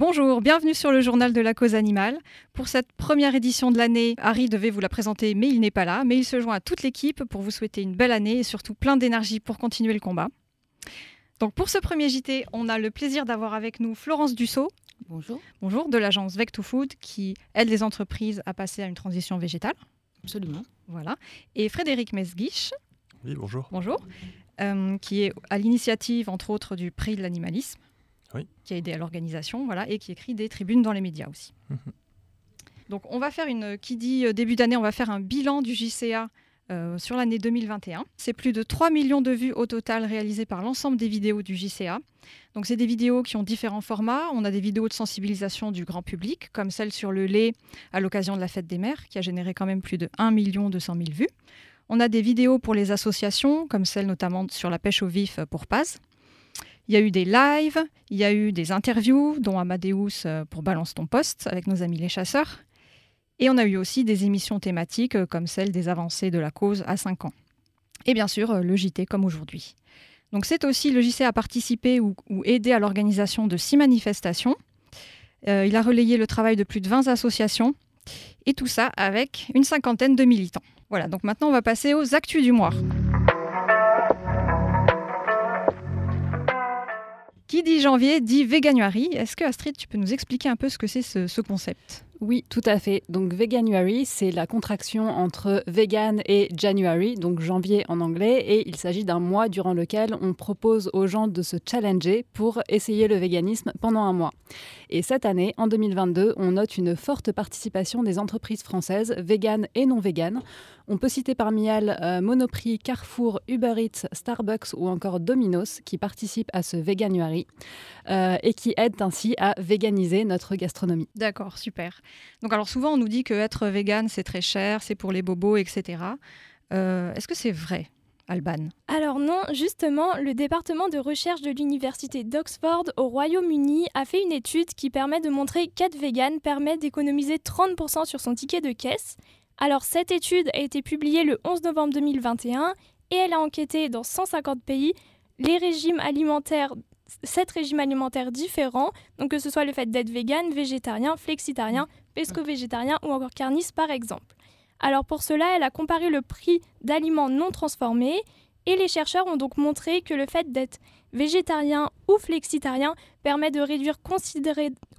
Bonjour, bienvenue sur le journal de la cause animale. Pour cette première édition de l'année, Harry devait vous la présenter, mais il n'est pas là. Mais il se joint à toute l'équipe pour vous souhaiter une belle année et surtout plein d'énergie pour continuer le combat. Donc pour ce premier JT, on a le plaisir d'avoir avec nous Florence Dussault. Bonjour. Bonjour, de l'agence Vec2Food qui aide les entreprises à passer à une transition végétale. Absolument. Voilà. Et Frédéric Mesguich. Oui, bonjour. Bonjour. Euh, qui est à l'initiative, entre autres, du prix de l'animalisme qui a aidé à l'organisation, voilà, et qui écrit des tribunes dans les médias aussi. Mhm. Donc on va faire une, qui dit euh, début d'année, on va faire un bilan du JCA euh, sur l'année 2021. C'est plus de 3 millions de vues au total réalisées par l'ensemble des vidéos du JCA. Donc c'est des vidéos qui ont différents formats. On a des vidéos de sensibilisation du grand public, comme celle sur le lait à l'occasion de la fête des mères, qui a généré quand même plus de 1 200 000 vues. On a des vidéos pour les associations, comme celle notamment sur la pêche au vif pour Paz. Il y a eu des lives, il y a eu des interviews, dont Amadeus euh, pour Balance ton poste avec nos amis les chasseurs. Et on a eu aussi des émissions thématiques euh, comme celle des avancées de la cause à 5 ans. Et bien sûr, euh, le JT comme aujourd'hui. Donc c'est aussi le JT a participé ou, aidé à l'organisation de six manifestations. il a relayé le travail de plus de 20 associations. Et tout ça avec une cinquantaine de militants. Voilà, donc maintenant on va passer aux actus du mois. Qui dit janvier dit Veganuary. Est-ce que Astrid, tu peux nous expliquer un peu ce que c'est ce, concept? Oui, tout à fait. Donc Veganuary, c'est la contraction entre vegan et January, donc janvier en anglais, et il s'agit d'un mois durant lequel on propose aux gens de se challenger pour essayer le véganisme pendant un mois. Et cette année, en 2022, on note une forte participation des entreprises françaises, véganes et non véganes. On peut citer parmi elles euh, Monoprix, Carrefour, Uber Eats, Starbucks ou encore Domino's qui participent à ce Veganuary euh, et qui aident ainsi à véganiser notre gastronomie. D'accord, super. Donc alors souvent on nous dit que être vegan c'est très cher, c'est pour les bobos, etc. Euh, est-ce que c'est vrai? Alban Alors non, justement, le département de recherche de l'université d'Oxford au Royaume-Uni a fait une étude qui permet de montrer qu'être vegan permet d'économiser 30% sur son ticket de caisse. Alors cette étude a été publiée le 11 novembre 2021 et elle a enquêté dans 150 pays les régimes alimentaires sept régimes alimentaires différents, donc que ce soit le fait d'être vegan, végétarien, flexitarien, pesco-végétarien ou encore carniste par exemple. Alors pour cela, elle a comparé le prix d'aliments non transformés et les chercheurs ont donc montré que le fait d'être végétarien ou flexitarien permet de réduire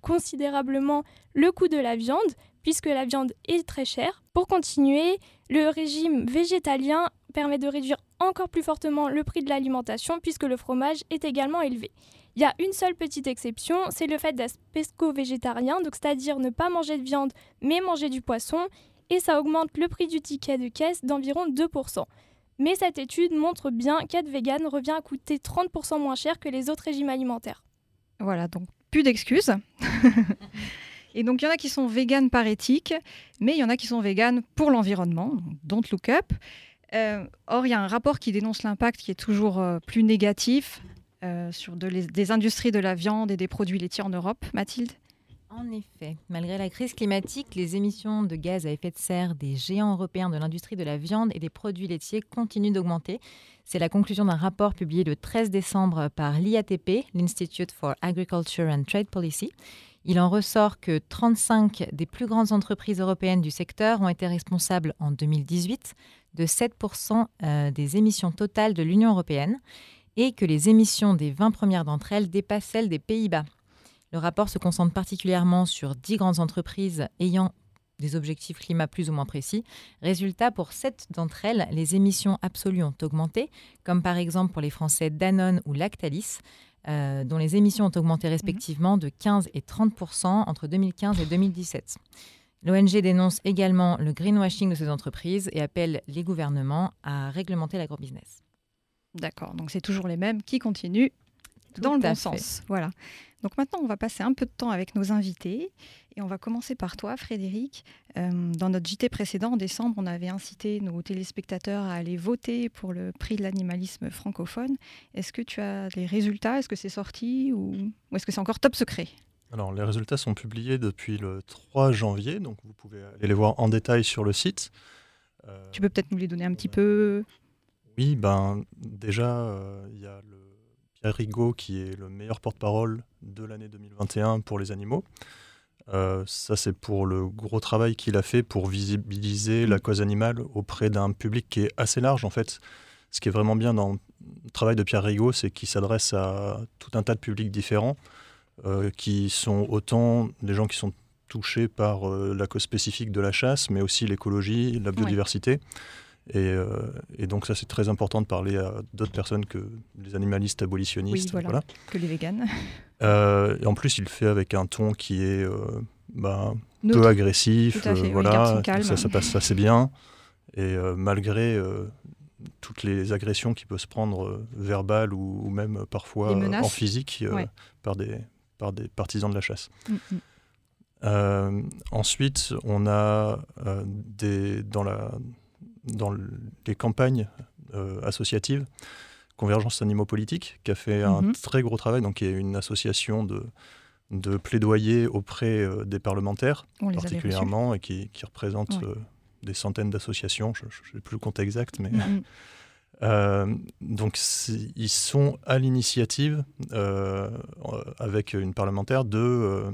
considérablement le coût de la viande, puisque la viande est très chère. Pour continuer, le régime végétalien permet de réduire encore plus fortement le prix de l'alimentation puisque le fromage est également élevé. Il y a une seule petite exception, c'est le fait d'être pesco-végétarien, c'est-à-dire ne pas manger de viande mais manger du poisson, et ça augmente le prix du ticket de caisse d'environ 2%. Mais cette étude montre bien qu'être vegan revient à coûter 30% moins cher que les autres régimes alimentaires. Voilà, donc plus d'excuses. Et donc, il y en a qui sont véganes par éthique, mais il y en a qui sont véganes pour l'environnement, don't look up. Euh, or, il y a un rapport qui dénonce l'impact qui est toujours euh, plus négatif euh, sur des industries de la viande et des produits laitiers en Europe. Mathilde? En effet, malgré la crise climatique, les émissions de gaz à effet de serre des géants européens de l'industrie de la viande et des produits laitiers continuent d'augmenter. C'est la conclusion d'un rapport publié le 13 décembre par l'IATP, l'Institute for Agriculture and Trade Policy. Il en ressort que 35 des plus grandes entreprises européennes du secteur ont été responsables en 2018 de 7% euh, des émissions totales de l'Union européenne et que les émissions des 20 premières d'entre elles dépassent celles des Pays-Bas. Le rapport se concentre particulièrement sur 10 grandes entreprises ayant des objectifs climat plus ou moins précis. Résultat, pour 7 d'entre elles, les émissions absolues ont augmenté, comme par exemple pour les Français Danone ou Lactalis, euh, dont les émissions ont augmenté mhm. respectivement de 15 et 30% entre 2015 et 2017. L'ONG dénonce également le greenwashing de ces entreprises et appelle les gouvernements à réglementer l'agrobusiness. D'accord, donc c'est toujours les mêmes qui continuent dans le bon sens. Voilà. Donc maintenant, on va passer un peu de temps avec nos invités et on va commencer par toi, Frédéric. Euh, dans notre JT précédent, en décembre, on avait incité nos téléspectateurs à aller voter pour le prix de l'animalisme francophone. Est-ce que tu as des résultats? Est-ce que c'est sorti ou, est-ce que c'est encore top secret? Alors, les résultats sont publiés depuis le 3 janvier, donc vous pouvez aller les voir en détail sur le site. Euh, tu peux peut-être nous les donner un petit peu? Oui, ben, déjà, euh, il y a le Pierre Rigaud qui est le meilleur porte-parole de l'année 2021 pour les animaux. ça, c'est pour le gros travail qu'il a fait pour visibiliser la cause animale auprès d'un public qui est assez large, en fait. Ce qui est vraiment bien dans le travail de Pierre Rigaud, c'est qu'il s'adresse à tout un tas de publics différents, qui sont autant des gens qui sont touchés par la cause spécifique de la chasse, mais aussi l'écologie, la biodiversité. Euh, et, donc ça, c'est très important de parler à d'autres personnes que les animalistes abolitionnistes. voilà, que les véganes. Euh, et en plus, il le fait avec un ton qui est euh, bah, peu agressif. voilà, ça, ça passe assez bien. Et malgré toutes les agressions qui peuvent se prendre verbales ou, même parfois en physique par, des, par des partisans de la chasse. Mm, mm. ensuite, on a des, dans la dans les campagnes euh, associatives, Convergence Animaux Politiques, qui a fait un mhm. très gros travail, donc qui est une association de, de plaidoyer auprès euh, des parlementaires, particulièrement, et qui, qui représente euh, des centaines d'associations, je n'ai plus le compte exact, mais... Mhm. donc ils sont à l'initiative, avec une parlementaire, de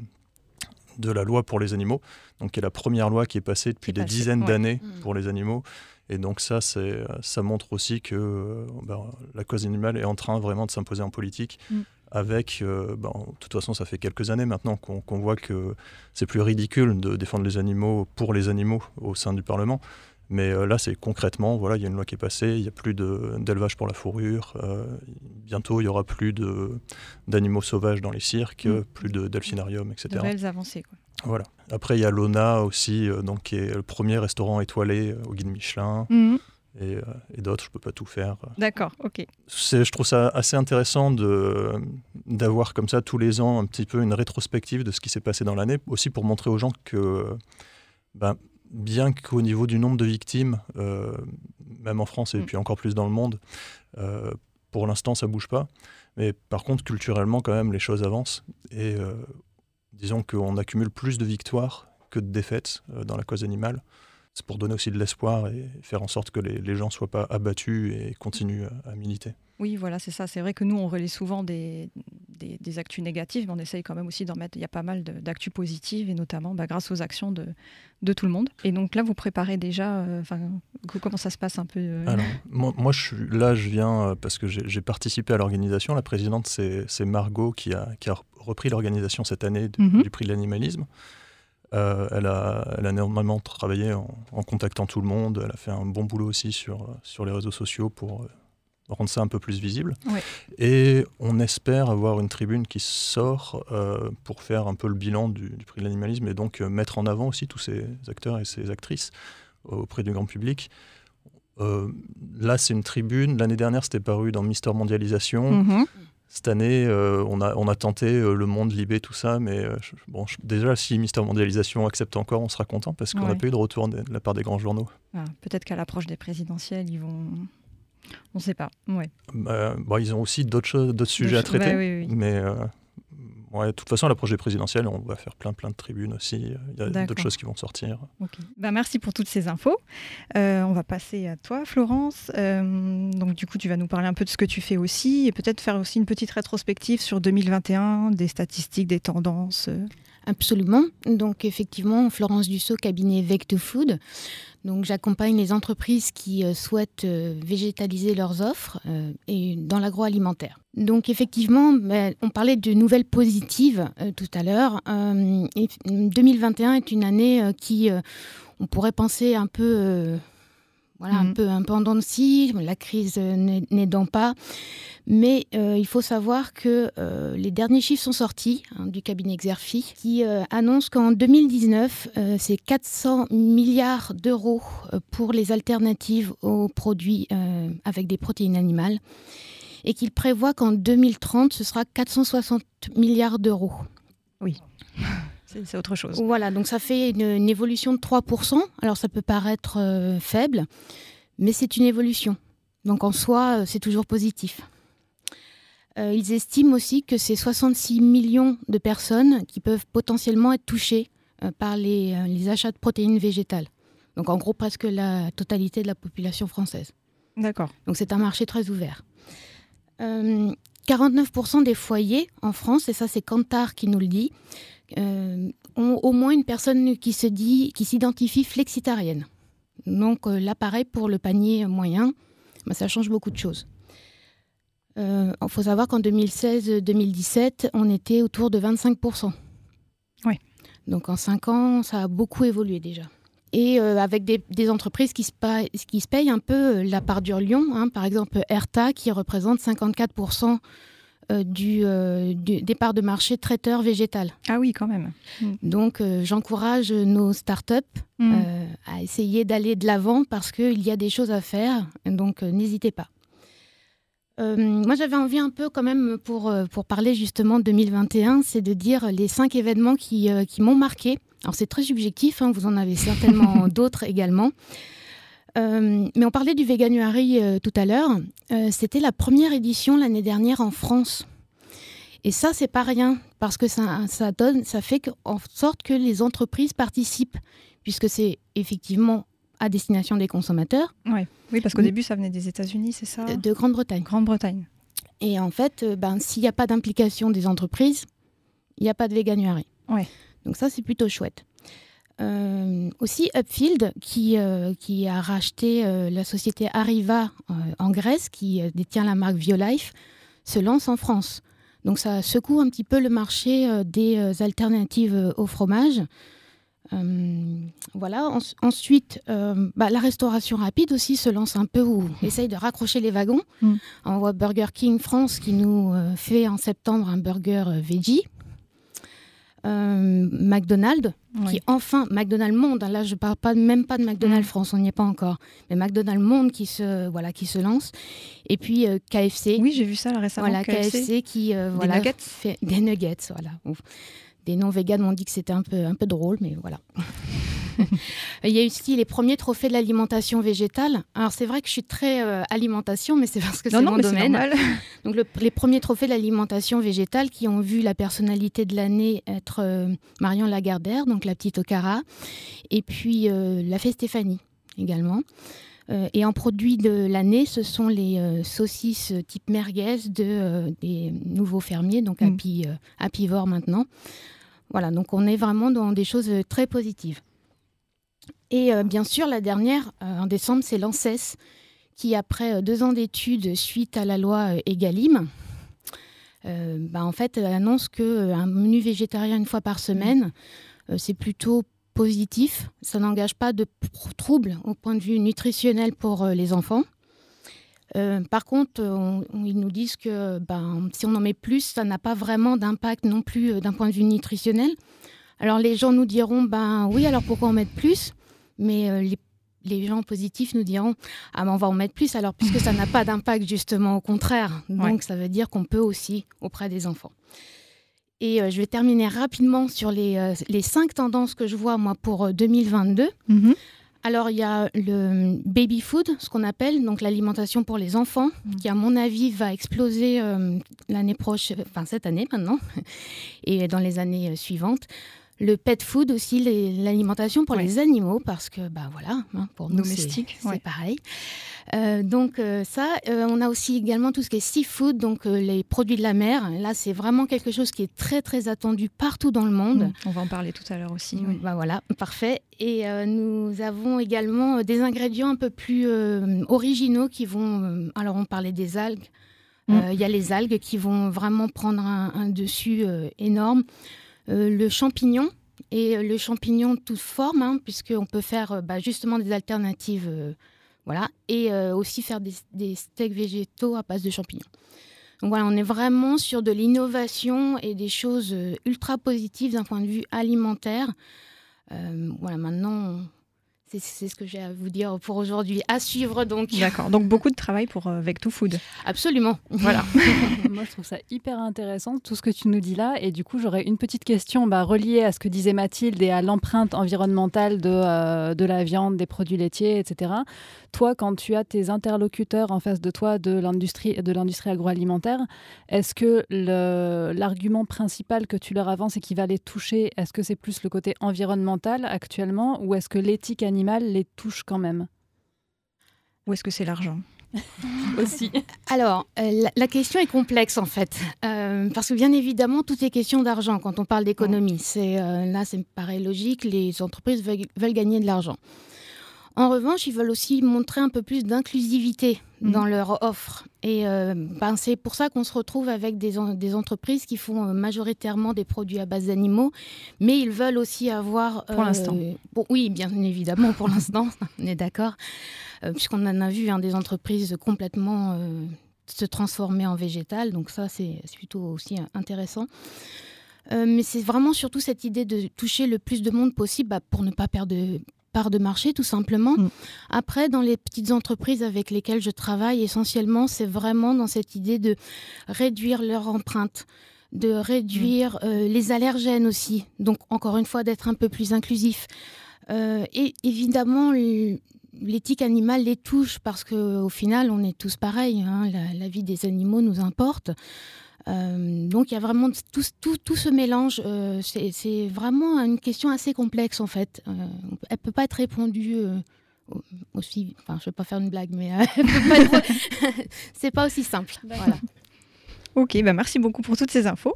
de la loi pour les animaux, donc qui est la première loi qui est passée depuis des dizaines d'années mhm. pour les animaux et donc ça, ça montre aussi que euh, ben, la cause animale est en train vraiment de s'imposer en politique. Mm. Avec, euh, ben, de toute façon, ça fait quelques années maintenant qu'on voit que c'est plus ridicule de défendre les animaux pour les animaux au sein du Parlement. Mais euh, là, c'est concrètement, voilà, il y a une loi qui est passée, il n'y a plus d'élevage pour la fourrure, bientôt il n'y aura plus d'animaux sauvages dans les cirques, mm. plus de delphinarium, etc. De belles avancées, quoi. Voilà. Après, il y a Lona aussi, euh, donc, qui est le premier restaurant étoilé euh, au guide Michelin. Mhm. Euh, et, d'autres, je ne peux pas tout faire. D'accord, ok. Je trouve ça assez intéressant d'avoir comme ça tous les ans un petit peu une rétrospective de ce qui s'est passé dans l'année, aussi pour montrer aux gens que ben, bien qu'au niveau du nombre de victimes, même en France et mm. puis encore plus dans le monde, pour l'instant ça bouge pas. Mais par contre, culturellement, quand même, les choses avancent. Et disons qu'on accumule plus de victoires que de défaites euh, dans la cause animale. C'est pour donner aussi de l'espoir et faire en sorte que les, gens ne soient pas abattus et continuent à, militer. Oui, voilà, c'est ça. C'est vrai que nous, on relaie souvent des, des, actus négatifs, mais on essaye quand même aussi d'en mettre. Il y a pas mal d'actus positives, et notamment bah, grâce aux actions de, de, tout le monde. Et donc là, vous préparez déjà. Euh, comment ça se passe un peu euh Alors, moi, je suis, là, je viens parce que j'ai participé à l'organisation. La présidente, c'est Margot qui a, qui a repris l'organisation cette année mhm. du, prix de l'animalisme. Euh, elle, a, elle, a, énormément travaillé en, contactant tout le monde. Elle a fait un bon boulot aussi sur, sur les réseaux sociaux pour euh, rendre ça un peu plus visible. Et on espère avoir une tribune qui sort euh, pour faire un peu le bilan du, prix de l'animalisme et donc mettre en avant aussi tous ces acteurs et ces actrices auprès du grand public. là, c'est une tribune. L'année dernière, c'était paru dans Mister Mondialisation. Mhm. Cette année, euh, on, a, on a tenté euh, Le Monde, Libé, tout ça, mais euh, bon, déjà, si Mister Mondialisation accepte encore, on sera content parce qu'on n'a pas eu de retour de, la part des grands journaux. Ah, peut-être qu'à l'approche des présidentielles, ils vont. On ne sait pas. Ouais. Bah, ils ont aussi d'autres sujets à traiter, mais Ouais, de toute façon, à la projet présidentielle, on va faire plein, plein de tribunes aussi. Il y a d'autres choses qui vont sortir. Ben, merci pour toutes ces infos. Euh, on va passer à toi, Florence. Euh, donc, du coup, tu vas nous parler un peu de ce que tu fais aussi et peut-être faire aussi une petite rétrospective sur 2021, des statistiques, des tendances. Absolument. Donc, effectivement, Florence Dussault, cabinet Vecto Food. Donc j'accompagne les entreprises qui euh, souhaitent euh, végétaliser leurs offres euh, dans l'agroalimentaire. Donc effectivement, ben, on parlait de nouvelles positives tout à l'heure. 2021 est une année qui, on pourrait penser un peu voilà, un mm. peu un pendant de scie, la crise n'aidant pas. Mais euh, il faut savoir que euh, les derniers chiffres sont sortis hein, du cabinet Exerfi qui euh, annonce qu'en 2019, c'est 400 milliards d'euros pour les alternatives aux produits avec des protéines animales et qu'il prévoit qu'en 2030, ce sera 460 milliards d'euros. Oui c'est autre chose. Voilà, donc ça fait une, évolution de 3%. Alors ça peut paraître euh, faible, mais c'est une évolution. Donc en soi, euh, c'est toujours positif. Euh, ils estiment aussi que c'est 66 millions de personnes qui peuvent potentiellement être touchées par les, les, achats de protéines végétales. Donc en gros, presque la totalité de la population française. D'accord. Donc c'est un marché très ouvert. 49% des foyers en France, et ça c'est Kantar qui nous le dit, ont au moins une personne qui se dit, qui s'identifie flexitarienne. Donc là, pareil pour le panier moyen, bah, ça change beaucoup de choses. Il faut savoir qu'en 2016-2017, on était autour de 25%. Oui. Donc en 5 ans, ça a beaucoup évolué déjà et euh, avec des, entreprises qui se, qui se, payent un peu euh, la part du lion. Hein. par exemple, Erta qui représente 54% euh, du, départ de marché traiteur végétal. Ah oui, quand même. Mm. Donc, j'encourage nos startups mm. à essayer d'aller de l'avant parce qu'il y a des choses à faire. Donc, n'hésitez pas. moi, j'avais envie un peu quand même pour, pour parler justement de 2021, c'est de dire les cinq événements qui, qui m'ont marqué alors c'est très subjectif, hein, vous en avez certainement d'autres également. Euh, mais on parlait du Veganuary euh, tout à l'heure. Euh, c'était la première édition l'année dernière en France. Et ça, c'est pas rien, parce que ça, ça, donne, ça fait en sorte que les entreprises participent, puisque c'est effectivement à destination des consommateurs. Ouais. Oui, parce qu'au début, ça venait des États-Unis, c'est ça? De Grande-Bretagne. Grande-Bretagne. Et en fait, ben, s'il n'y a pas d'implication des entreprises, il n'y a pas de Veganuary. Ouais. Donc ça, c'est plutôt chouette. Euh, aussi Upfield qui, euh, qui a racheté euh, la société Arriva en Grèce qui détient la marque Violife se lance en France. Donc ça secoue un petit peu le marché des alternatives au fromage. voilà. ensuite, bah, la restauration rapide aussi se lance un peu ou essaye de raccrocher les wagons. Mm. On voit Burger King France qui nous fait en septembre un burger veggie. Euh, McDonald's, qui enfin, McDonald's Monde, hein, là je parle pas, même pas de McDonald's mm. France, on n'y est pas encore, mais McDonald's Monde qui se, voilà, qui se lance. Et puis euh, KFC. Oui, j'ai vu ça récemment. Voilà, KFC, qui euh, voilà, des nuggets. Fait des nuggets, voilà. Des non-véganes m'ont dit que c'était un peu, un peu drôle, mais voilà. Il y a aussi les premiers trophées de l'alimentation végétale. Alors c'est vrai que je suis très euh, alimentation, mais c'est parce que c'est mon domaine. Donc les premiers trophées de l'alimentation végétale qui ont vu la personnalité de l'année être euh, Marion Lagardère, donc la petite Okara, et puis euh, la fée Stéphanie également. et en produit de l'année, ce sont les saucisses type merguez de, des nouveaux fermiers, donc mm. Happy, maintenant. Voilà, donc on est vraiment dans des choses très positives. Et euh, bien sûr, la dernière, euh, en décembre, c'est l'ANSES, qui, après euh, deux ans d'études suite à la loi Egalim, bah, en fait, annonce qu'un menu végétarien une fois par semaine, c'est plutôt positif. Ça n'engage pas de troubles au point de vue nutritionnel pour les enfants. par contre, ils nous disent que ben, si on en met plus, ça n'a pas vraiment d'impact non plus d'un point de vue nutritionnel. Alors les gens nous diront, ben oui, alors pourquoi en mettre plus? Mais euh, les, gens positifs nous diront ah mais on va en mettre plus alors puisque ça n'a pas d'impact justement au contraire. Donc ça veut dire qu'on peut aussi auprès des enfants. Et euh, je vais terminer rapidement sur les, euh, les, cinq tendances que je vois moi pour 2022 mhm. alors il y a le baby food ce qu'on appelle donc l'alimentation pour les enfants mhm. qui à mon avis va exploser l'année prochaine enfin cette année maintenant et dans les années suivantes le pet food aussi, l'alimentation pour les animaux, parce que, bah voilà, hein, pour nous, c'est pareil. Euh, donc euh, ça, euh, on a aussi également tout ce qui est seafood, donc les produits de la mer. Là, c'est vraiment quelque chose qui est très très attendu partout dans le monde. Mmh, on va en parler tout à l'heure aussi. Bah voilà, parfait. Et nous avons également des ingrédients un peu plus originaux qui vont. alors, on parlait des algues. Mmh. Il y a les algues qui vont vraiment prendre un dessus énorme. Euh, le champignon et le champignon toute forme, hein, puisqu'on peut faire euh, bah, justement des alternatives, euh, voilà, et aussi faire des, steaks végétaux à base de champignons. Donc voilà, on est vraiment sur de l'innovation et des choses ultra positives d'un point de vue alimentaire. voilà, maintenant, c'est ce que j'ai à vous dire pour aujourd'hui. À suivre donc. D'accord. Donc beaucoup de travail pour euh, Vecto Food. Absolument. Voilà. Moi, je trouve ça hyper intéressant tout ce que tu nous dis là. Et du coup, j'aurais une petite question bah, reliée à ce que disait Mathilde et à l'empreinte environnementale de, euh, de la viande, des produits laitiers, etc. Toi, quand tu as tes interlocuteurs en face de toi de l'industrie de l'industrie agroalimentaire, est-ce que l'argument principal que tu leur avances et qui va les toucher, est-ce que c'est plus le côté environnemental actuellement ou est-ce que l'éthique animale les touche quand même Ou est-ce que c'est l'argent aussi. Alors, euh, la, question est complexe en fait, euh, parce que bien évidemment, tout est question d'argent quand on parle d'économie. C'est euh, là, ça me paraît logique. Les entreprises veulent gagner de l'argent. En revanche, ils veulent aussi montrer un peu plus d'inclusivité mm. dans leur offre. Et euh, ben, c'est pour ça qu'on se retrouve avec des, des, entreprises qui font euh, majoritairement des produits à base d'animaux, mais ils veulent aussi avoir... Pour l'instant. Euh, oui, bien évidemment, pour l'instant, on est d'accord. Puisqu'on en a vu hein, des entreprises complètement se transformer en végétal. Donc ça, c'est plutôt aussi intéressant. mais c'est vraiment surtout cette idée de toucher le plus de monde possible bah, pour ne pas perdre, de marché, tout simplement. Mm. Après, dans les petites entreprises avec lesquelles je travaille, essentiellement, c'est vraiment dans cette idée de réduire leur empreinte de réduire mm. euh, les allergènes aussi. Donc, encore une fois, d'être un peu plus inclusif. Euh, et évidemment, l'éthique animale les touche parce qu'au final, on est tous pareils. Hein. la, vie des animaux nous importe. Euh, donc il y a vraiment tout, tout, tout ce mélange. Euh, c'est vraiment une question assez complexe en fait. Euh, elle peut pas être répondue aussi. Enfin, je vais pas faire une blague, mais c'est pas aussi simple. Voilà. Ok, bah merci beaucoup pour toutes ces infos.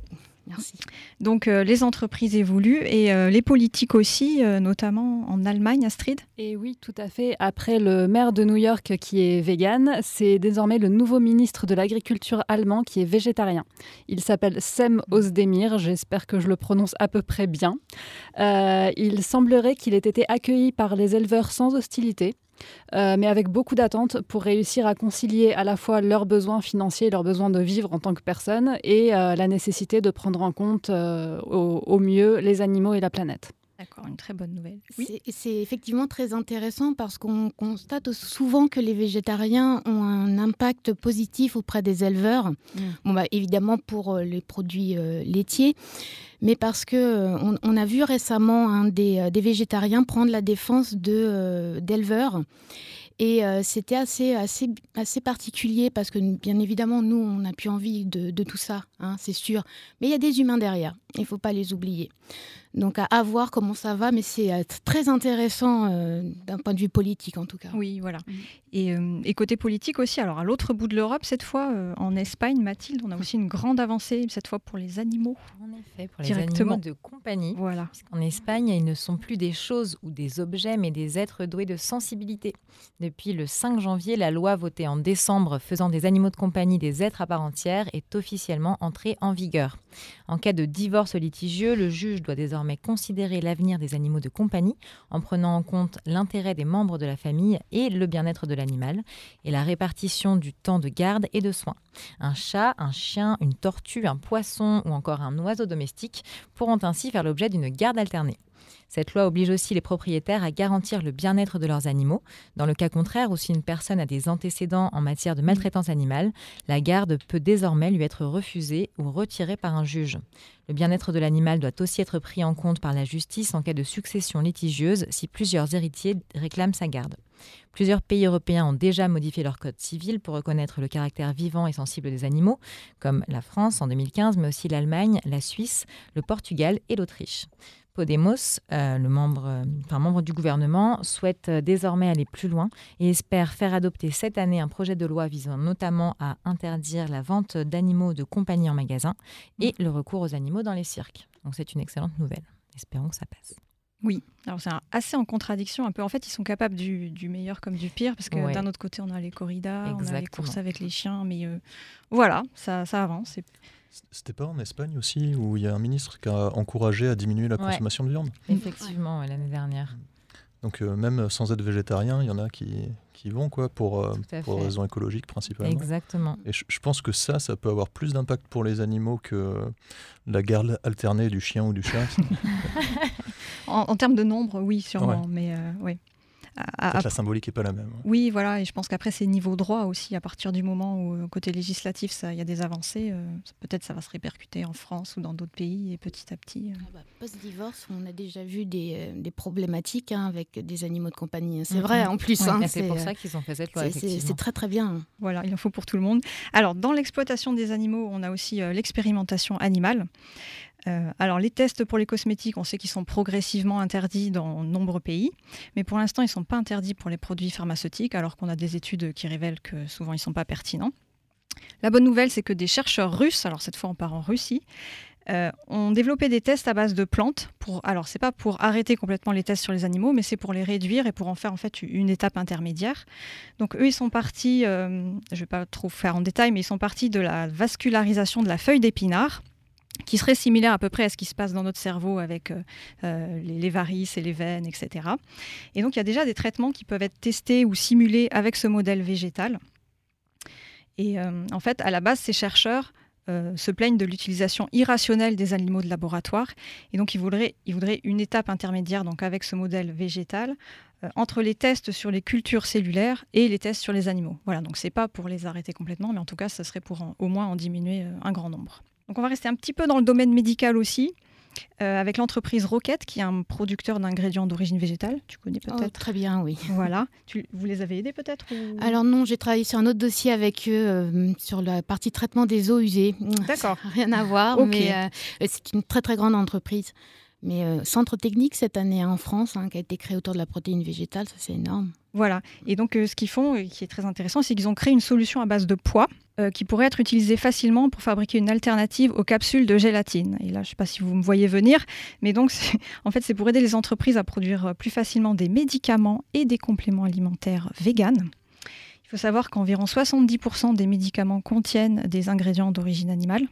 Merci. Donc euh, les entreprises évoluent et euh, les politiques aussi, euh, notamment en Allemagne, Astrid? Et oui, tout à fait. Après le maire de New York qui est vegan, c'est désormais le nouveau ministre de l'Agriculture allemand qui est végétarien. Il s'appelle Sem Osdemir, j'espère que je le prononce à peu près bien. il semblerait qu'il ait été accueilli par les éleveurs sans hostilité. Euh, mais avec beaucoup d'attentes pour réussir à concilier à la fois leurs besoins financiers, leurs besoins de vivre en tant que personne et euh, la nécessité de prendre en compte euh, au, mieux les animaux et la planète. D'accord, une très bonne nouvelle. Oui. C'est effectivement très intéressant parce qu'on constate souvent que les végétariens ont un impact positif auprès des éleveurs. Mm. Bon, bah, évidemment pour les produits laitiers, mais parce que euh, on, a vu récemment un euh, des, végétariens prendre la défense euh, d'éleveurs. Et c'était assez, assez, assez particulier parce que, bien évidemment, nous, on n'a plus envie de, tout ça, hein, c'est sûr. Mais il y a des humains derrière, il ne faut pas les oublier. Donc à, voir comment ça va, mais c'est euh, très intéressant euh, d'un point de vue politique en tout cas. Oui, voilà. Mm. Euh, et, côté politique aussi, alors à l'autre bout de l'Europe, cette fois en Espagne, Mathilde, on a aussi une grande avancée, cette fois pour les animaux. En effet, pour les animaux de compagnie. Voilà. En Espagne, ils ne sont plus des choses ou des objets, mais des êtres doués de sensibilité. Depuis le 5 janvier, la loi votée en décembre faisant des animaux de compagnie des êtres à part entière est officiellement entrée en vigueur. En cas de divorce litigieux, le juge doit désormais considérer l'avenir des animaux de compagnie en prenant en compte l'intérêt des membres de la famille et le bien-être de l'animal et la répartition du temps de garde et de soins. Un chat, un chien, une tortue, un poisson ou encore un oiseau domestique pourront ainsi faire l'objet d'une garde alternée. Cette loi oblige aussi les propriétaires à garantir le bien-être de leurs animaux. Dans le cas contraire, ou si une personne a des antécédents en matière de maltraitance animale, la garde peut désormais lui être refusée ou retirée par un juge. Le bien-être de l'animal doit aussi être pris en compte par la justice en cas de succession litigieuse si plusieurs héritiers réclament sa garde. Plusieurs pays européens ont déjà modifié leur code civil pour reconnaître le caractère vivant et sensible des animaux, comme la France en 2015, mais aussi l'Allemagne, la Suisse, le Portugal et l'Autriche. Podemos, euh, le membre, euh, membre du gouvernement, souhaite euh, désormais aller plus loin et espère faire adopter cette année un projet de loi visant notamment à interdire la vente d'animaux de compagnie en magasin et le recours aux animaux dans les cirques. Donc c'est une excellente nouvelle. Espérons que ça passe. Oui, alors c'est assez en contradiction un peu. En fait, ils sont capables du, meilleur comme du pire, parce que d'un autre côté, on a les corridas, on a les courses avec les chiens, mais voilà, ça, ça avance. C'était pas en Espagne aussi où il y a un ministre qui a encouragé à diminuer la consommation de viande? Effectivement, l'année dernière. Donc euh, même sans être végétarien, il y en a qui, qui vont quoi pour, euh, pour raisons écologiques principalement. Exactement. Et je, pense que ça, ça peut avoir plus d'impact pour les animaux que la garde alternée du chien ou du chat. en, termes de nombre, oui, sûrement, mais euh, oui la symbolique n'est pas la même. Oui, voilà, et je pense qu'après, c'est niveau droit aussi. À partir du moment où, euh, côté législatif, il y a des avancées, euh, peut-être ça va se répercuter en France ou dans d'autres pays, et petit à petit. Euh. Ah bah, post-divorce, on a déjà vu des, des problématiques hein, avec des animaux de compagnie. Hein. C'est mhm. vrai, en plus. Hein, c'est pour ça qu'ils ont fait cette loi. C'est très, très bien. Voilà, il en faut pour tout le monde. Alors, dans l'exploitation des animaux, on a aussi l'expérimentation animale. Euh, alors les tests pour les cosmétiques, on sait qu'ils sont progressivement interdits dans nombreux pays, mais pour l'instant ils ne sont pas interdits pour les produits pharmaceutiques, alors qu'on a des études qui révèlent que souvent ils ne sont pas pertinents. La bonne nouvelle, c'est que des chercheurs russes, alors cette fois on part en Russie, euh, ont développé des tests à base de plantes. Pour, alors, c'est pas pour arrêter complètement les tests sur les animaux, mais c'est pour les réduire et pour en faire en fait une étape intermédiaire. Donc, eux, ils sont partis, euh, je vais pas trop faire en détail, mais ils sont partis de la vascularisation de la feuille d'épinard qui serait similaire à peu près à ce qui se passe dans notre cerveau avec euh, les, varices et les veines, etc. Et donc il y a déjà des traitements qui peuvent être testés ou simulés avec ce modèle végétal. Et en fait, à la base, ces chercheurs euh, se plaignent de l'utilisation irrationnelle des animaux de laboratoire. Et donc, ils voudraient, une étape intermédiaire donc avec ce modèle végétal euh, entre les tests sur les cultures cellulaires et les tests sur les animaux. Voilà, donc c'est pas pour les arrêter complètement, mais en tout cas, ce serait pour au moins en diminuer euh, un grand nombre. Donc, on va rester un petit peu dans le domaine médical aussi. Euh, avec l'entreprise Rocket, qui est un producteur d'ingrédients d'origine végétale. Tu connais oh, peut-être Très bien, oui. Voilà. Tu, vous les avez aidés peut-être Alors non, j'ai travaillé sur un autre dossier avec eux, euh, sur la partie traitement des eaux usées. D'accord. Rien à voir, mais euh, c'est une très très grande entreprise. Mais centre technique cette année en France, hein, qui a été créé autour de la protéine végétale, ça c'est énorme. Voilà. Et donc, ce qu'ils font, et qui est très intéressant, c'est qu'ils ont créé une solution à base de poids qui pourrait être utilisé facilement pour fabriquer une alternative aux capsules de gélatine. Et là, je ne sais pas si vous me voyez venir, mais donc en fait, c'est pour aider les entreprises à produire euh, plus facilement des médicaments et des compléments alimentaires véganes. Il faut savoir qu'environ 70% des médicaments contiennent des ingrédients d'origine animale.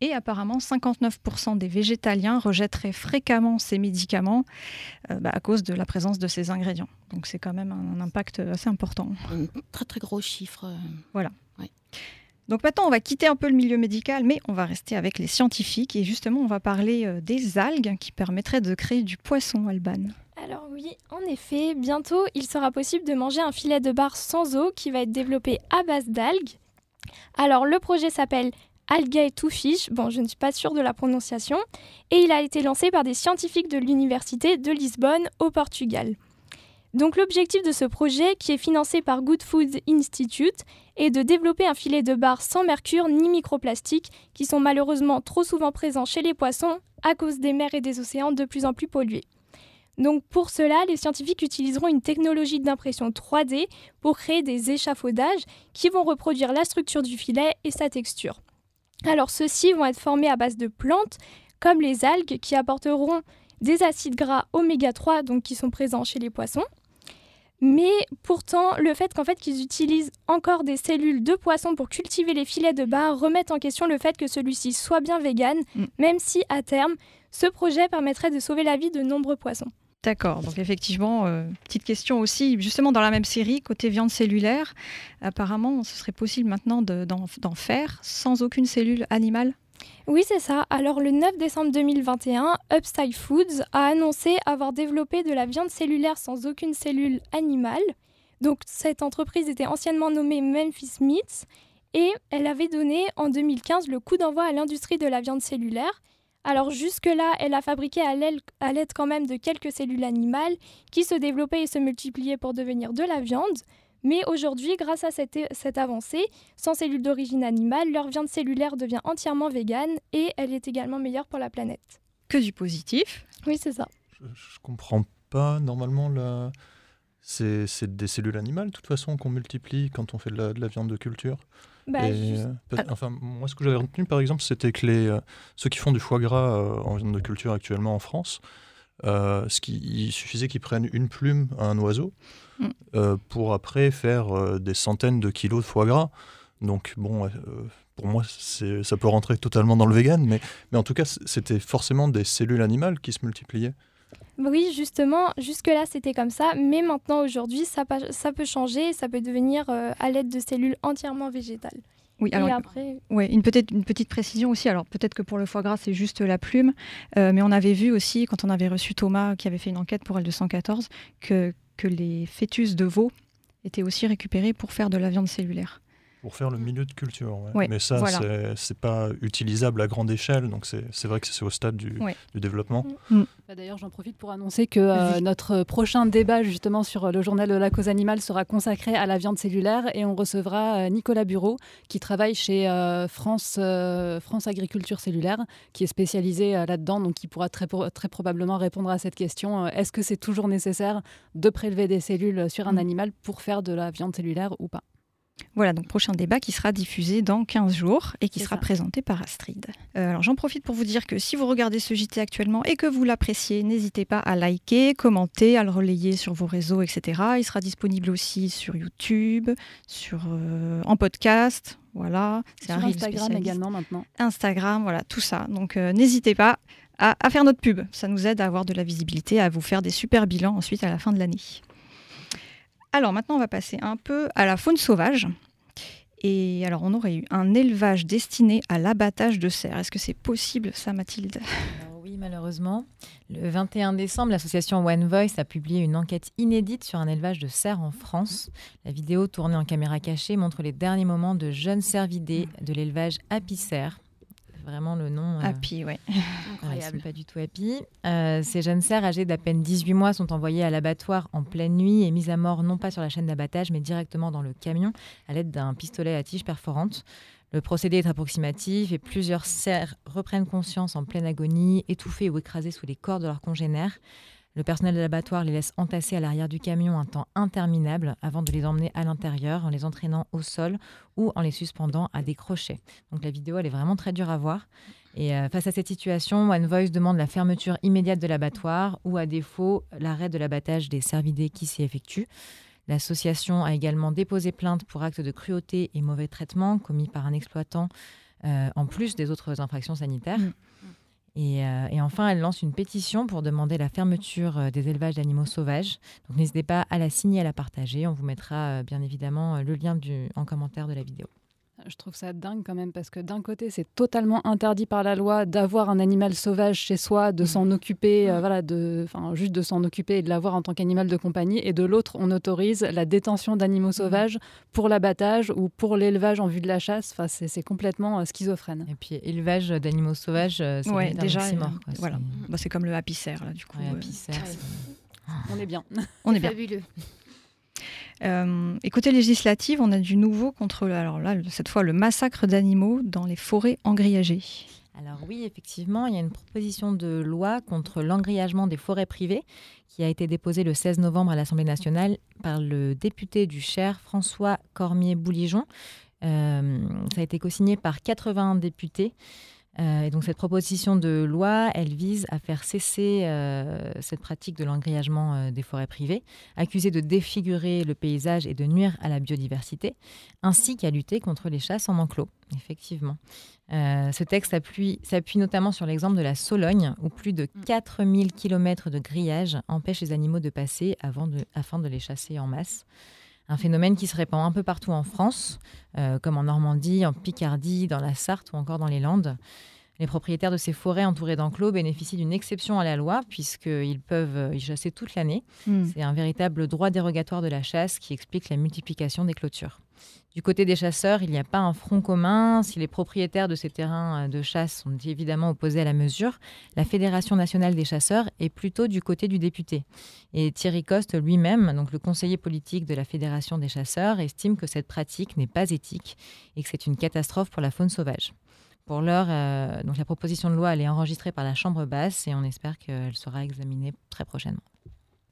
Et apparemment, 59% des végétaliens rejetteraient fréquemment ces médicaments euh, bah, à cause de la présence de ces ingrédients. Donc c'est quand même un, impact assez important. Un très très gros chiffre. Voilà. Donc maintenant, on va quitter un peu le milieu médical, mais on va rester avec les scientifiques. Et justement, on va parler euh, des algues qui permettraient de créer du poisson, Alban. Alors oui, en effet, bientôt, il sera possible de manger un filet de bar sans eau qui va être développé à base d'algues. Alors le projet s'appelle Algae to Fish, bon je ne suis pas sûre de la prononciation, et il a été lancé par des scientifiques de l'université de Lisbonne au Portugal. Donc l'objectif de ce projet, qui est financé par Good Food Institute, est de développer un filet de bar sans mercure ni microplastiques, qui sont malheureusement trop souvent présents chez les poissons à cause des mers et des océans de plus en plus pollués. Donc pour cela, les scientifiques utiliseront une technologie d'impression 3D pour créer des échafaudages qui vont reproduire la structure du filet et sa texture. Alors ceux-ci vont être formés à base de plantes, comme les algues, qui apporteront des acides gras oméga 3, donc qui sont présents chez les poissons. Mais pourtant, le fait qu'en fait qu'ils utilisent encore des cellules de poisson pour cultiver les filets de bar remet en question le fait que celui-ci soit bien vegan, mm. même si à terme, ce projet permettrait de sauver la vie de nombreux poissons. D'accord, donc effectivement, euh, petite question aussi, justement dans la même série, côté viande cellulaire, apparemment ce serait possible maintenant d'en faire sans aucune cellule animale? Oui, c'est ça. Alors, le 9 décembre 2021, Upside Foods a annoncé avoir développé de la viande cellulaire sans aucune cellule animale. Donc, cette entreprise était anciennement nommée Memphis Meats et elle avait donné en 2015 le coup d'envoi à l'industrie de la viande cellulaire. Alors jusque-là, elle a fabriqué à l'aide quand même de quelques cellules animales qui se développaient et se multipliaient pour devenir de la viande. Mais aujourd'hui, grâce à cette, avancée, sans cellules d'origine animale, leur viande cellulaire devient entièrement végane et elle est également meilleure pour la planète. Que du positif. Oui, c'est ça. Je, ne comprends pas. Normalement, la... c'est des cellules animales, de toute façon, qu'on multiplie quand on fait de la, viande de culture. Bah, euh, enfin, moi, ce que j'avais retenu, par exemple, c'était que les, euh, ceux qui font du foie gras euh, en viande de culture actuellement en France, ce qui, il suffisait qu'ils prennent une plume à un oiseau Mm. Euh, pour après faire euh, des centaines de kilos de foie gras. Donc bon, euh, pour moi, ça peut rentrer totalement dans le vegan, mais, mais en tout cas, c'était forcément des cellules animales qui se multipliaient. Oui, justement, jusque-là, c'était comme ça, mais maintenant, aujourd'hui, ça, ça, peut changer, ça peut devenir à l'aide de cellules entièrement végétales. Oui, alors, après... ouais, une, petite, une petite précision aussi. Alors, peut-être que pour le foie gras, c'est juste la plume, mais on avait vu aussi, quand on avait reçu Thomas, qui avait fait une enquête pour L214, que, que les fœtus de veau étaient aussi récupérés pour faire de la viande cellulaire. Pour faire le milieu de culture, mais ça, c'est pas utilisable à grande échelle, donc c'est vrai que c'est au stade du, développement. Mm. Mm. Bah, d'ailleurs, j'en profite pour annoncer que euh, notre prochain débat justement sur le journal de la cause animale sera consacré à la viande cellulaire et on recevra euh, Nicolas Bureau qui travaille chez euh, France, France Agriculture Cellulaire, qui est spécialisé là-dedans, donc qui pourra très, très probablement répondre à cette question. Est-ce que c'est toujours nécessaire de prélever des cellules sur un mm. animal pour faire de la viande cellulaire ou pas? Voilà, donc prochain débat qui sera diffusé dans 15 jours et qui sera présenté par Astrid. Euh, alors j'en profite pour vous dire que si vous regardez ce JT actuellement et que vous l'appréciez, n'hésitez pas à liker, commenter, à le relayer sur vos réseaux, etc. Il sera disponible aussi sur YouTube, sur, euh, en podcast. Voilà, c'est Instagram également maintenant. Instagram, voilà, tout ça. Donc euh, n'hésitez pas à, à faire notre pub. Ça nous aide à avoir de la visibilité, à vous faire des super bilans ensuite à la fin de l'année. Alors maintenant, on va passer un peu à la faune sauvage. Et alors, on aurait eu un élevage destiné à l'abattage de cerfs. Est-ce que c'est possible, ça, Mathilde? Oui, malheureusement. Le 21 décembre, l'association One Voice a publié une enquête inédite sur un élevage de cerfs en France. La vidéo tournée en caméra cachée montre les derniers moments de jeunes cervidés de l'élevage apicère vraiment le nom. Euh, happy, oui. Incroyable. pas du tout happy. Euh, ces jeunes cerfs âgés d'à peine 18 mois sont envoyés à l'abattoir en pleine nuit et mis à mort non pas sur la chaîne d'abattage, mais directement dans le camion à l'aide d'un pistolet à tige perforante. Le procédé est approximatif et plusieurs cerfs reprennent conscience en pleine agonie, étouffés ou écrasés sous les corps de leurs congénères. Le personnel de l'abattoir les laisse entasser à l'arrière du camion un temps interminable avant de les emmener à l'intérieur en les entraînant au sol ou en les suspendant à des crochets. Donc la vidéo, elle est vraiment très dure à voir. Et euh, face à cette situation, One Voice demande la fermeture immédiate de l'abattoir ou à défaut l'arrêt de l'abattage des cervidés qui s'y effectuent. L'association a également déposé plainte pour actes de cruauté et mauvais traitement commis par un exploitant euh, en plus des autres infractions sanitaires. Euh, et, enfin, elle lance une pétition pour demander la fermeture euh, des élevages d'animaux sauvages. Donc n'hésitez pas à la signer, à la partager. On vous mettra euh, bien évidemment le lien en commentaire de la vidéo. Je trouve ça dingue quand même parce que d'un côté, c'est totalement interdit par la loi d'avoir un animal sauvage chez soi, de s'en occuper, euh, voilà, de, juste de s'en occuper et de l'avoir en tant qu'animal de compagnie. Et de l'autre, on autorise la détention d'animaux sauvages pour l'abattage ou pour l'élevage en vue de la chasse. Enfin, c'est complètement euh, schizophrène. Et puis, élevage d'animaux sauvages, euh, c'est déjà mort. voilà. Bah, c'est comme le happy là, du coup. On est bien. On est bien. Fabuleux. Euh, et côté législative, on a du nouveau contre, alors là, cette fois, le massacre d'animaux dans les forêts engrillagées. Alors oui, effectivement, il y a une proposition de loi contre l'engrillagement des forêts privées qui a été déposée le 16 novembre à l'Assemblée nationale par le député du Cher, François Cormier-Bouligeon. Euh, ça a été co-signé par 80 députés. Euh, et donc cette proposition de loi, elle vise à faire cesser euh, cette pratique de l'engrillagement euh, des forêts privées, accusée de défigurer le paysage et de nuire à la biodiversité, ainsi qu'à lutter contre les chasses en enclos, effectivement. ce texte s'appuie notamment sur l'exemple de la Sologne, où plus de 4000 mm. km de grillage empêchent les animaux de passer avant de, afin de les chasser en masse un phénomène qui se répand un peu partout en France, euh, comme en Normandie, en Picardie, dans la Sarthe ou encore dans les Landes. Les propriétaires de ces forêts entourées d'enclos bénéficient d'une exception à la loi puisqu'ils peuvent y chasser toute l'année. Hmm. C'est un véritable droit dérogatoire de la chasse qui explique la multiplication des clôtures. Du côté des chasseurs, il n'y a pas un front commun. Si les propriétaires de ces terrains euh, de chasse sont évidemment opposés à la mesure, la Fédération nationale des chasseurs est plutôt du côté du député. Et Thierry Coste lui-même, le conseiller politique de la Fédération des chasseurs, estime que cette pratique n'est pas éthique et que c'est une catastrophe pour la faune sauvage. Pour l'heure, euh, la proposition de loi est enregistrée par la Chambre basse et on espère qu'elle sera examinée très prochainement.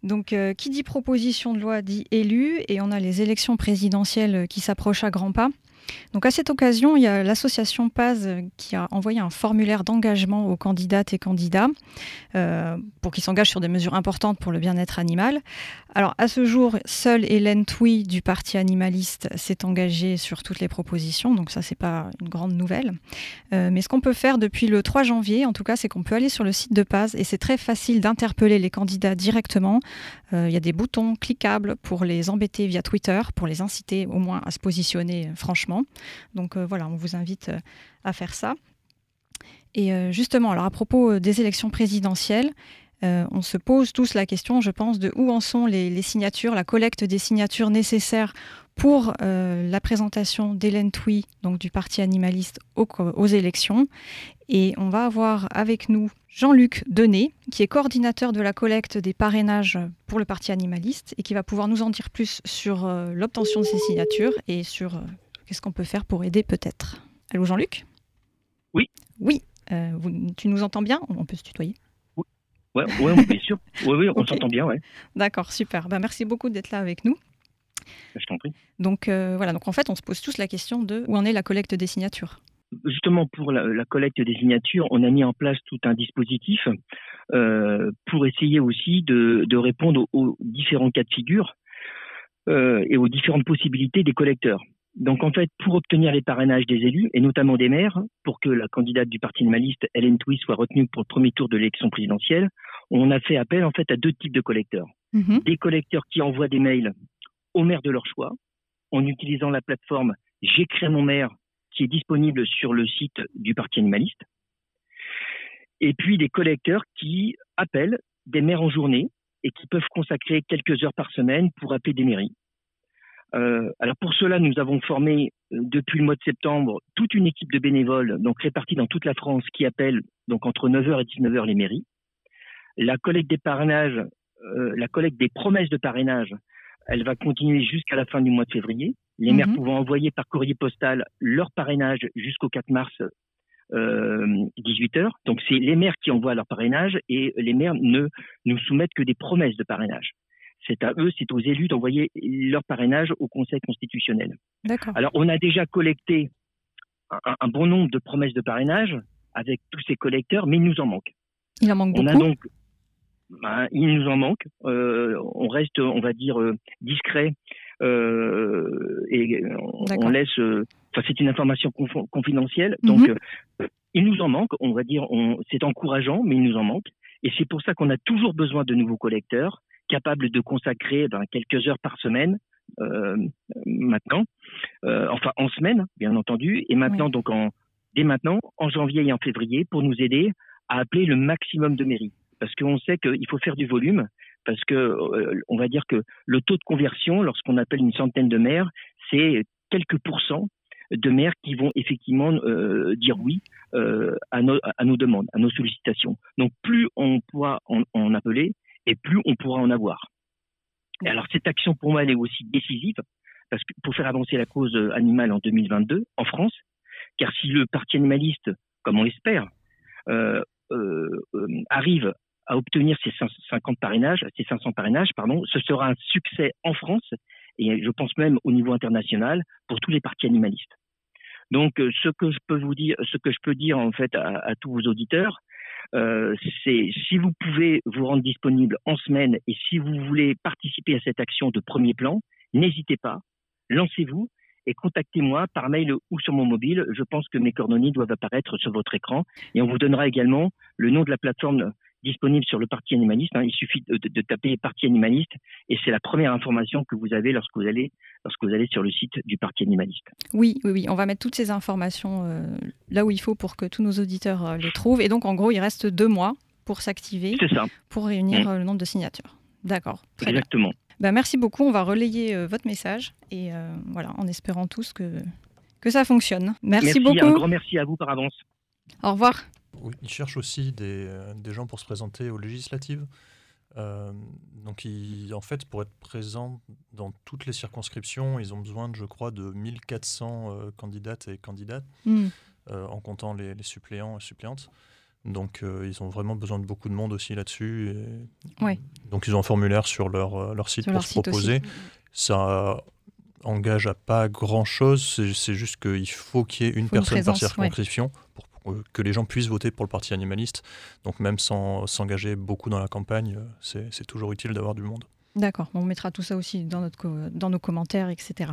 Donc, euh, qui dit proposition de loi dit élu, et on a les élections présidentielles qui s'approchent à grands pas. Donc à cette occasion, il y a l'association Paz qui a envoyé un formulaire d'engagement aux candidates et candidats euh, pour qu'ils s'engagent sur des mesures importantes pour le bien-être animal. Alors à ce jour, seule Hélène Touy du Parti animaliste s'est engagée sur toutes les propositions, donc ça c'est pas une grande nouvelle. Euh, mais ce qu'on peut faire depuis le 3 janvier, en tout cas, c'est qu'on peut aller sur le site de Paz et c'est très facile d'interpeller les candidats directement. Euh, il y a des boutons cliquables pour les embêter via Twitter, pour les inciter au moins à se positionner franchement. Donc euh, voilà, on vous invite euh, à faire ça. Et euh, justement, alors à propos des élections présidentielles, on se pose tous la question, je pense, de où en sont les, signatures, la collecte des signatures nécessaires pour la présentation d'Hélène Touy, donc du Parti animaliste, aux, élections. Et on va avoir avec nous Jean-Luc Denet, qui est coordinateur de la collecte des parrainages pour le Parti animaliste et qui va pouvoir nous en dire plus sur l'obtention de ces signatures et sur qu'est-ce qu'on peut faire pour aider peut-être? Allô Jean-Luc? Oui. Oui, euh, tu nous entends bien? On peut se tutoyer Oui, ouais, bien sûr. Oui, oui on s'entend bien, ouais. D'accord, super. Ben, merci beaucoup d'être là avec nous. Je t'en prie. Donc euh, voilà, donc en fait, on se pose tous la question de où en est la collecte des signatures? Justement, pour la, collecte des signatures, on a mis en place tout un dispositif euh, pour essayer aussi de, répondre aux, différents cas de figure et aux différentes possibilités des collecteurs. Donc en fait, pour obtenir les parrainages des élus, et notamment des maires, pour que la candidate du Parti animaliste, Hélène Touy, soit retenue pour le premier tour de l'élection présidentielle, on a fait appel en fait à deux types de collecteurs. Mhm. Des collecteurs qui envoient des mails aux maires de leur choix, en utilisant la plateforme J'ai créé mon maire, qui est disponible sur le site du Parti animaliste. Et puis des collecteurs qui appellent des maires en journée et qui peuvent consacrer quelques heures par semaine pour appeler des mairies. Euh, alors pour cela, nous avons formé euh, depuis le mois de septembre toute une équipe de bénévoles, donc répartis dans toute la France, qui appelle donc entre 9h et 19h les mairies. La collecte des parrainages, euh, la collecte des promesses de parrainage, elle va continuer jusqu'à la fin du mois de février. Les maires mhm. pouvant envoyer par courrier postal leur parrainage jusqu'au 4 mars 18h. Donc c'est les maires qui envoient leur parrainage et les maires ne nous soumettent que des promesses de parrainage c'est à eux, c'est aux élus d'envoyer leur parrainage au Conseil constitutionnel. Alors, on a déjà collecté un, bon nombre de promesses de parrainage avec tous ces collecteurs, mais il nous en manque. Il en manque on beaucoup. A donc, ben, il nous en manque. Euh, on reste, on va dire, euh, discret euh, et on, laisse. Enfin, c'est une information confidentielle, mhm. donc il nous en manque. On va dire, c'est encourageant, mais il nous en manque. Et c'est pour ça qu'on a toujours besoin de nouveaux collecteurs capable de consacrer ben, quelques heures par semaine euh, maintenant, euh, enfin en semaine, bien entendu, et maintenant, donc en, dès maintenant, en janvier et en février, pour nous aider à appeler le maximum de mairies. Parce qu'on sait qu'il faut faire du volume, parce que euh, on va dire que le taux de conversion, lorsqu'on appelle une centaine de maires, c'est quelques pourcents de maires qui vont effectivement dire oui à, nos, à, nos, demandes, à nos sollicitations. Donc plus on pourra en appeler, et plus on pourra en avoir. Et alors cette action pour moi elle est aussi décisive parce que pour faire avancer la cause euh, animale en 2022 en France, car si le parti animaliste, comme on l'espère, euh, euh, arrive à obtenir ces 50 parrainages, ces 500 parrainages, pardon, ce sera un succès en France et je pense même au niveau international pour tous les partis animalistes. Donc, ce que je peux vous dire, ce que je peux dire en fait à tous vos auditeurs, euh, c'est si vous pouvez vous rendre disponible en semaine et si vous voulez participer à cette action de premier plan, n'hésitez pas, lancez-vous et contactez-moi par mail ou sur mon mobile. Je pense que mes coordonnées doivent apparaître sur votre écran et on vous donnera également le nom de la plateforme disponible sur le Parti animaliste. Hein. Il suffit de, taper Parti animaliste et c'est la première information que vous avez lorsque vous allez lorsque vous allez sur le site du Parti animaliste. Oui, oui, oui. On va mettre toutes ces informations euh, là où il faut pour que tous nos auditeurs euh, les trouvent. Et donc, en gros, il reste deux mois pour s'activer, pour réunir mmh. euh, le nombre de signatures. D'accord. Exactement. Ben, merci beaucoup. On va relayer votre message et voilà, en espérant tous que que ça fonctionne. Merci, merci beaucoup. Un grand merci à vous par avance. Au revoir. Oui, ils cherchent aussi des, euh, des, gens pour se présenter aux législatives. Euh, donc, en fait, pour être présents dans toutes les circonscriptions, ils ont besoin, de, je crois, de 1400 euh, candidates et candidates, hmm. en comptant les, suppléants et suppléantes. Donc, ils ont vraiment besoin de beaucoup de monde aussi là-dessus. Donc, ils ont un formulaire sur leur, leur site pour se proposer. Ça engage à pas grand-chose. C'est juste qu'il faut qu'il y ait une personne par circonscription pour euh, que les gens puissent voter pour le parti animaliste. Donc même sans s'engager beaucoup dans la campagne, euh, c'est toujours utile d'avoir du monde. D'accord, on mettra tout ça aussi dans nos commentaires, etc.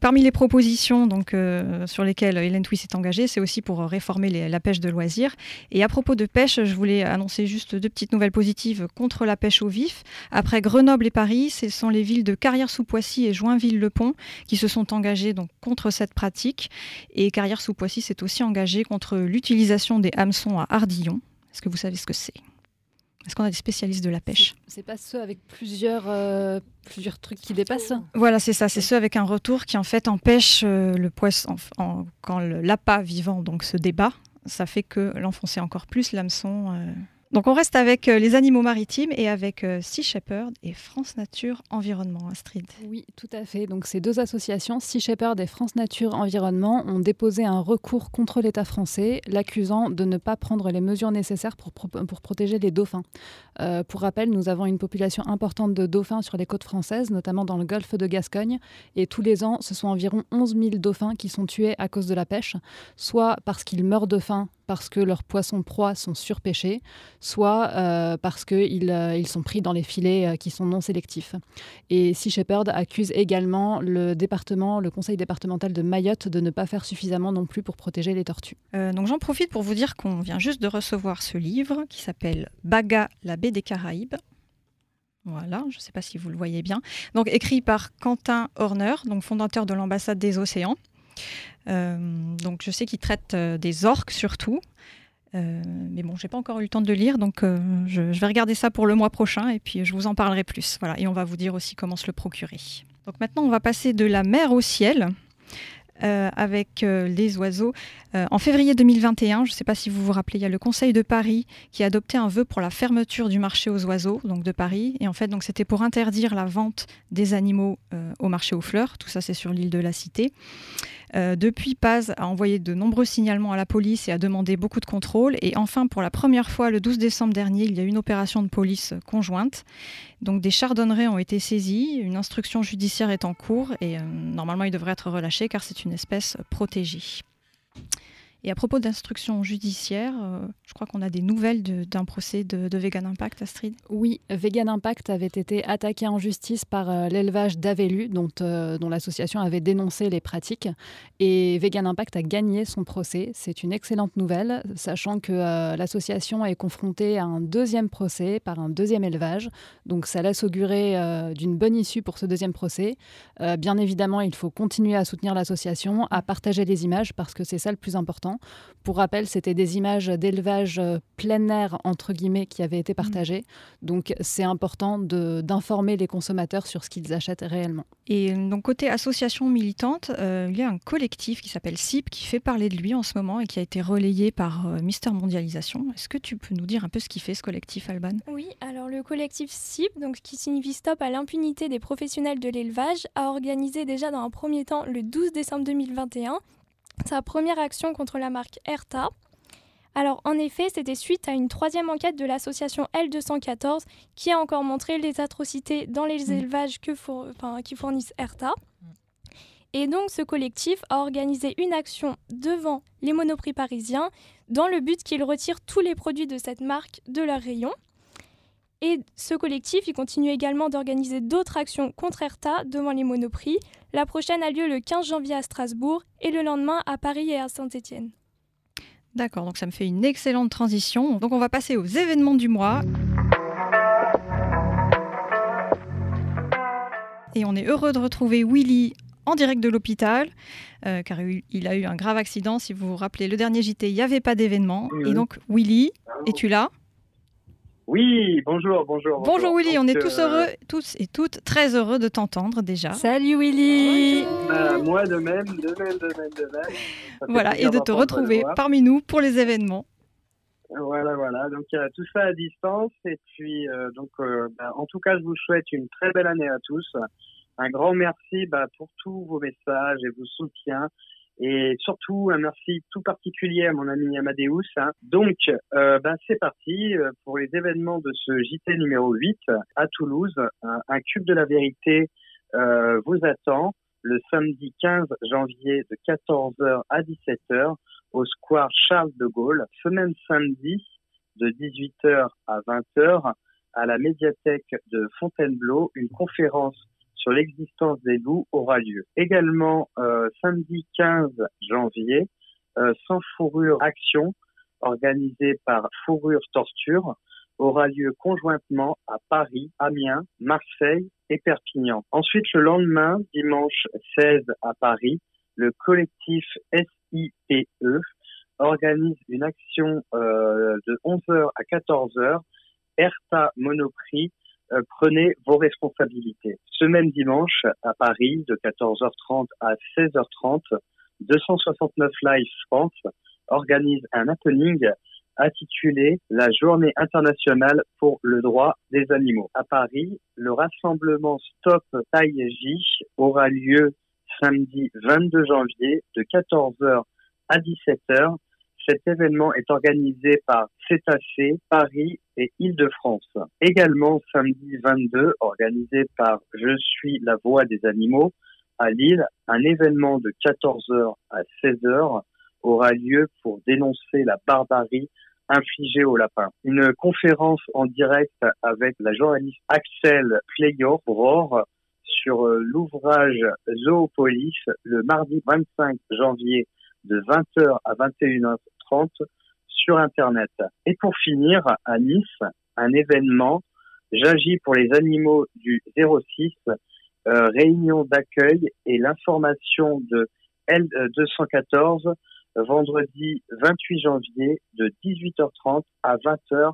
Parmi les propositions euh, sur lesquelles Hélène Twiss s'est engagée, c'est aussi pour réformer la pêche de loisirs. Et à propos de pêche, je voulais annoncer juste deux petites nouvelles positives contre la pêche au vif. Après Grenoble et Paris, ce sont les villes de Carrière-sous-Poissy et Joinville-le-Pont qui se sont engagées contre cette pratique. Et Carrière-sous-Poissy s'est aussi engagée contre l'utilisation des hameçons à Ardillon. Est-ce que vous savez ce que c'est? Est-ce qu'on a des spécialistes de la pêche C'est pas ceux avec plusieurs, euh, plusieurs trucs qui dépassent Voilà, c'est ça. C'est ceux avec un retour qui en fait empêche euh, le poisson, quand l'appât vivant donc se débat, ça fait que l'enfoncer encore plus l'hameçon. Euh, donc on reste avec euh, les animaux maritimes et avec euh, Sea Shepherd et France Nature Environnement, Astrid. Oui, tout à fait. Donc ces deux associations, Sea Shepherd et France Nature Environnement, ont déposé un recours contre l'État français, l'accusant de ne pas prendre les mesures nécessaires pour, pour protéger les dauphins. Euh, pour rappel, nous avons une population importante de dauphins sur les côtes françaises, notamment dans le golfe de Gascogne, et tous les ans, ce sont environ 11 000 dauphins qui sont tués à cause de la pêche, soit parce qu'ils meurent de faim parce que leurs poissons proies sont surpêchés, soit euh, parce qu'ils euh, ils sont pris dans les filets euh, qui sont non sélectifs. Et Sea Shepherd accuse également le département, le conseil départemental de Mayotte de ne pas faire suffisamment non plus pour protéger les tortues. donc j'en profite pour vous dire qu'on vient juste de recevoir ce livre qui s'appelle Baga, la baie des Caraïbes. Voilà, je ne sais pas si vous le voyez bien. Donc écrit par Quentin Horner, donc fondateur de l'ambassade des océans. Euh, donc je sais qu'il traite euh, des orques surtout. Euh, mais bon, j'ai pas encore eu le temps de le lire, donc je, vais regarder ça pour le mois prochain et puis je vous en parlerai plus. Voilà, et on va vous dire aussi comment se le procurer. Donc maintenant, on va passer de la mer au ciel. avec les oiseaux. en février 2021, je ne sais pas si vous vous rappelez, il y a le Conseil de Paris qui a adopté un vœu pour la fermeture du marché aux oiseaux, donc de Paris. Et en fait, donc c'était pour interdire la vente des animaux au marché aux fleurs. Tout ça, c'est sur l'île de la Cité. Euh, depuis, Paz a envoyé de nombreux signalements à la police et a demandé beaucoup de contrôles. Et enfin, pour la première fois, le 12 décembre dernier, il y a eu une opération de police conjointe. Donc des chardonnerets ont été saisis, une instruction judiciaire est en cours et euh, normalement il devrait être relâché car c'est une espèce protégée. Et à propos d'instruction judiciaire, euh, je crois qu'on a des nouvelles d'un procès de, Vegan Impact, Astrid. Oui, Vegan Impact avait été attaqué en justice par euh, l'élevage d'Avelu, dont, euh, dont l'association avait dénoncé les pratiques. Et Vegan Impact a gagné son procès. C'est une excellente nouvelle, sachant que l'association est confrontée à un deuxième procès par un deuxième élevage. Donc ça laisse augurer d'une bonne issue pour ce deuxième procès. bien évidemment, il faut continuer à soutenir l'association, à partager les images, parce que c'est ça le plus important pour rappel, c'était des images d'élevage euh, plein air, entre guillemets, qui avaient été mm. partagées. Donc c'est important d'informer les consommateurs sur ce qu'ils achètent réellement. Et donc côté association militante, euh, il y a un collectif qui s'appelle SIP qui fait parler de lui en ce moment et qui a été relayé par euh, Mister Mondialisation. Est-ce que tu peux nous dire un peu ce qu'il fait ce collectif, Alban? Oui, alors le collectif SIP, donc, qui signifie Stop à l'impunité des professionnels de l'élevage, a organisé déjà dans un premier temps le 12 décembre 2021 sa première action contre la marque Erta. Alors en effet, c'était suite à une troisième enquête de l'association L214 qui a encore montré les atrocités dans les mm. élevages que qui fournissent Erta. Et donc ce collectif a organisé une action devant les monoprix parisiens dans le but qu'ils retirent tous les produits de cette marque de leur rayon. Et ce collectif, il continue également d'organiser d'autres actions contre ERTA devant les monoprix. La prochaine a lieu le 15 janvier à Strasbourg et le lendemain à Paris et à Saint-Étienne. D'accord, donc ça me fait une excellente transition. Donc on va passer aux événements du mois. Et on est heureux de retrouver Willy en direct de l'hôpital, euh, car il a eu un grave accident. Si vous vous rappelez, le dernier JT, il n'y avait pas d'événement. Et donc, Willy, es-tu là? Oui, bonjour, bonjour. Bonjour, Willy, on est tous euh, heureux, tous et toutes très heureux de t'entendre déjà. Salut Willy euh, Moi de même, de même, de même, de même. Voilà, et de te retrouver parmi nous pour les événements. Voilà, voilà. Donc tout ça à distance. Et puis, euh, donc, bah, en tout cas, je vous souhaite une très belle année à tous. Un grand merci bah, pour tous vos messages et vos soutiens. Et surtout, un merci tout particulier à mon ami Amadeus. Hein. Donc, euh, ben, c'est parti euh, pour les événements de ce JT numéro 8 à Toulouse. Un, cube de la vérité euh, vous attend le samedi 15 janvier de 14h à 17h au square Charles de Gaulle. Même samedi de 18h à 20h à la médiathèque de Fontainebleau, une conférence sur l'existence des loups aura lieu. Également, euh, samedi 15 janvier, euh, Sans fourrure action, organisée par Fourrure Torture, aura lieu conjointement à Paris, Amiens, Marseille et Perpignan. Ensuite, le lendemain, dimanche 16 à Paris, le collectif SIPE organise une action euh, de 11h à 14h Erta Monoprix, prenez vos responsabilités. Ce même dimanche, à Paris, de 14h30 à 16h30, 269 Live France organise un happening intitulé La Journée internationale pour le droit des animaux. À Paris, le rassemblement Stop Taïji aura lieu samedi 22 janvier de 14h à 17h. Cet événement est organisé par Cétacé, Paris et Île-de-France. Également samedi 22, organisé par Je suis la voix des animaux à Lille, un événement de 14h à 16h aura lieu pour dénoncer la barbarie infligée aux lapins. Une conférence en direct avec la journaliste Axel Playor sur euh, l'ouvrage Zoopolis le mardi 25 janvier de 20h à 21h30 sur Internet. Et pour finir, à Nice, un événement J'agis pour les animaux du 06, euh, réunion d'accueil et l'information de L214 vendredi 28 janvier de 18h30 à 20h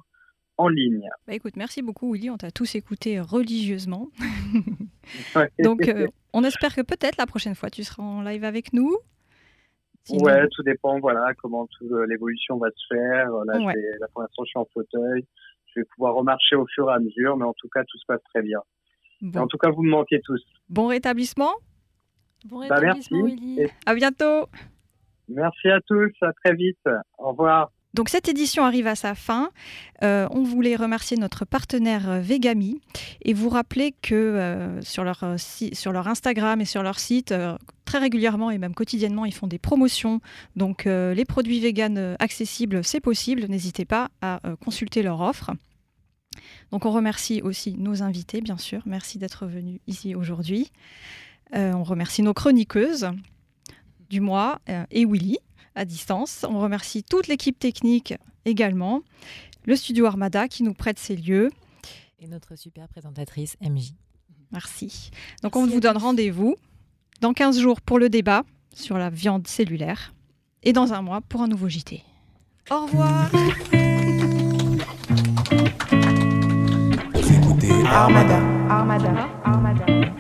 en ligne. Bah écoute, merci beaucoup Willy, on t'a tous écouté religieusement. Donc euh, on espère que peut-être la prochaine fois tu seras en live avec nous. Ouais, tout dépend, voilà, comment euh, l'évolution va se faire. Là, pour l'instant, je suis en fauteuil. Je vais pouvoir remarcher au fur et à mesure, mais en tout cas, tout se passe très bien. En tout cas, vous me manquez tous. Bon rétablissement. Bon bah, rétablissement, Willy. À bientôt. Merci à tous, à très vite. Au revoir. Donc cette édition arrive à sa fin. Euh, on voulait remercier notre partenaire euh, Vegami et vous rappeler que euh, sur, leur, sur leur Instagram et sur leur site, très régulièrement et même quotidiennement, ils font des promotions. Donc les produits véganes accessibles, c'est possible. N'hésitez pas à consulter leur offre. Donc on remercie aussi nos invités, bien sûr. Merci d'être venus ici aujourd'hui. on remercie nos chroniqueuses du mois et Willy à distance. On remercie toute l'équipe technique également, le studio Armada qui nous prête ses lieux. Et notre super présentatrice MJ. Merci. Donc on vous donne rendez-vous dans 15 jours pour le débat sur la viande cellulaire et dans un mois pour un nouveau JT. Au revoir. Vous écoutez Armada. Armada. Armada. Armada. Armada.